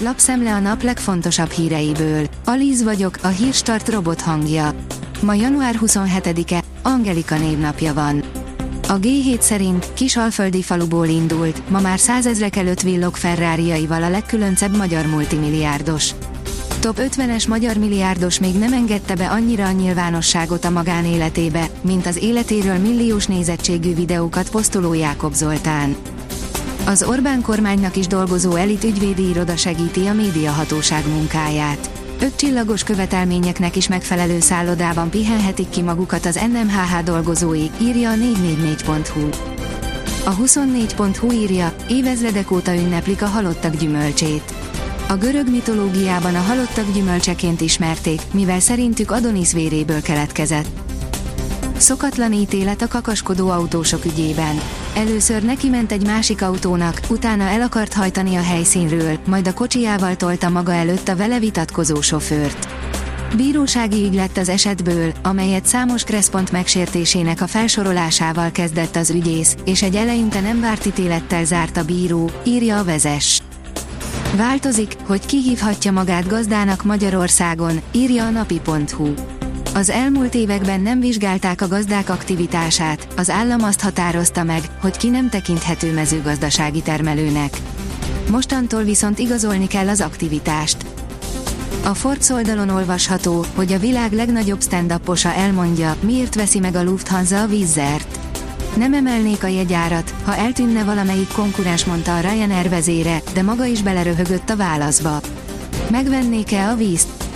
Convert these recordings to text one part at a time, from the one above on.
lapszemle a nap legfontosabb híreiből. Alíz vagyok, a hírstart robot hangja. Ma január 27-e, Angelika névnapja van. A G7 szerint kis alföldi faluból indult, ma már százezrek előtt villog Ferrariaival a legkülöncebb magyar multimilliárdos. Top 50-es magyar milliárdos még nem engedte be annyira a nyilvánosságot a magánéletébe, mint az életéről milliós nézettségű videókat posztoló Jákob Zoltán. Az Orbán kormánynak is dolgozó elit ügyvédi iroda segíti a médiahatóság munkáját. Öt csillagos követelményeknek is megfelelő szállodában pihenhetik ki magukat az NMHH dolgozói, írja a 444.hu. A 24.hu írja, évezredek óta ünneplik a halottak gyümölcsét. A görög mitológiában a halottak gyümölcseként ismerték, mivel szerintük Adonis véréből keletkezett. Szokatlan ítélet a kakaskodó autósok ügyében. Először neki ment egy másik autónak, utána el akart hajtani a helyszínről, majd a kocsijával tolta maga előtt a vele vitatkozó sofőrt. Bírósági ügy lett az esetből, amelyet számos kresszpont megsértésének a felsorolásával kezdett az ügyész, és egy eleinte nem várt ítélettel zárt a bíró, írja a vezes. Változik, hogy ki hívhatja magát gazdának Magyarországon, írja a napi.hu. Az elmúlt években nem vizsgálták a gazdák aktivitását, az állam azt határozta meg, hogy ki nem tekinthető mezőgazdasági termelőnek. Mostantól viszont igazolni kell az aktivitást. A Forbes oldalon olvasható, hogy a világ legnagyobb stand elmondja, miért veszi meg a Lufthansa a vízzert. Nem emelnék a jegyárat, ha eltűnne valamelyik konkurens mondta a Ryanair vezére, de maga is beleröhögött a válaszba. Megvennék-e a vízt?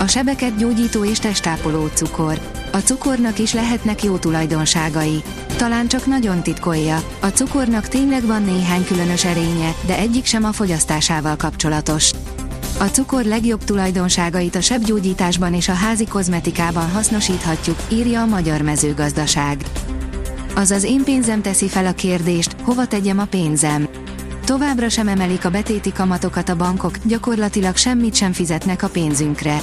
A sebeket gyógyító és testápoló cukor. A cukornak is lehetnek jó tulajdonságai. Talán csak nagyon titkolja. A cukornak tényleg van néhány különös erénye, de egyik sem a fogyasztásával kapcsolatos. A cukor legjobb tulajdonságait a sebgyógyításban és a házi kozmetikában hasznosíthatjuk, írja a Magyar Mezőgazdaság. Azaz én pénzem teszi fel a kérdést, hova tegyem a pénzem. Továbbra sem emelik a betéti kamatokat a bankok, gyakorlatilag semmit sem fizetnek a pénzünkre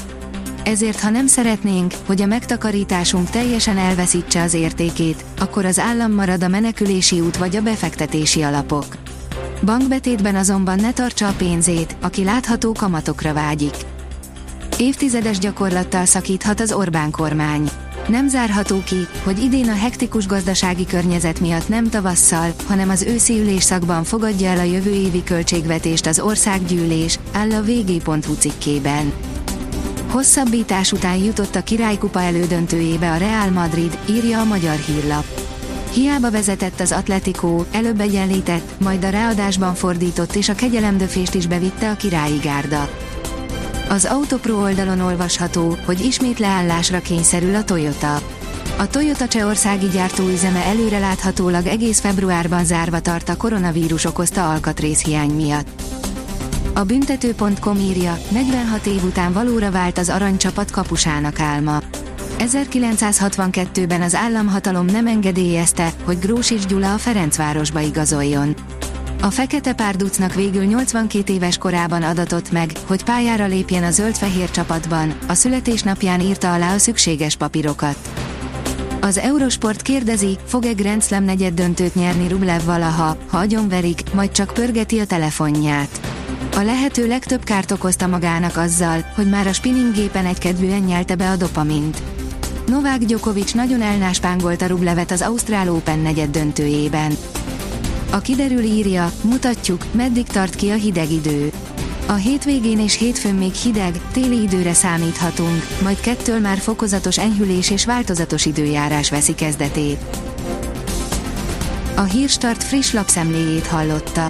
ezért ha nem szeretnénk, hogy a megtakarításunk teljesen elveszítse az értékét, akkor az állam marad a menekülési út vagy a befektetési alapok. Bankbetétben azonban ne tartsa a pénzét, aki látható kamatokra vágyik. Évtizedes gyakorlattal szakíthat az Orbán kormány. Nem zárható ki, hogy idén a hektikus gazdasági környezet miatt nem tavasszal, hanem az őszi ülésszakban fogadja el a jövő évi költségvetést az országgyűlés, áll a vg.hu cikkében. Hosszabbítás után jutott a királykupa elődöntőjébe a Real Madrid, írja a magyar hírlap. Hiába vezetett az Atletico, előbb egyenlített, majd a ráadásban fordított és a kegyelemdöfést is bevitte a királyi gárda. Az Autopro oldalon olvasható, hogy ismét leállásra kényszerül a Toyota. A Toyota csehországi gyártóüzeme előreláthatólag egész februárban zárva tart a koronavírus okozta alkatrészhiány miatt. A büntető.com írja, 46 év után valóra vált az aranycsapat kapusának álma. 1962-ben az államhatalom nem engedélyezte, hogy Grósics Gyula a Ferencvárosba igazoljon. A fekete párducnak végül 82 éves korában adatott meg, hogy pályára lépjen a zöld-fehér csapatban, a születésnapján írta alá a szükséges papírokat. Az Eurosport kérdezi, fog-e Grand Slam negyed döntőt nyerni Rublev valaha, ha agyonverik, majd csak pörgeti a telefonját. A lehető legtöbb kárt okozta magának azzal, hogy már a spinninggépen egykedvűen nyelte be a dopamint. Novák Djokovic nagyon elnáspángolta Rublevet az Ausztrál Open negyed döntőjében. A kiderül írja, mutatjuk, meddig tart ki a hideg idő. A hétvégén és hétfőn még hideg, téli időre számíthatunk, majd kettől már fokozatos enyhülés és változatos időjárás veszi kezdetét. A Hírstart friss lapszemléjét hallotta.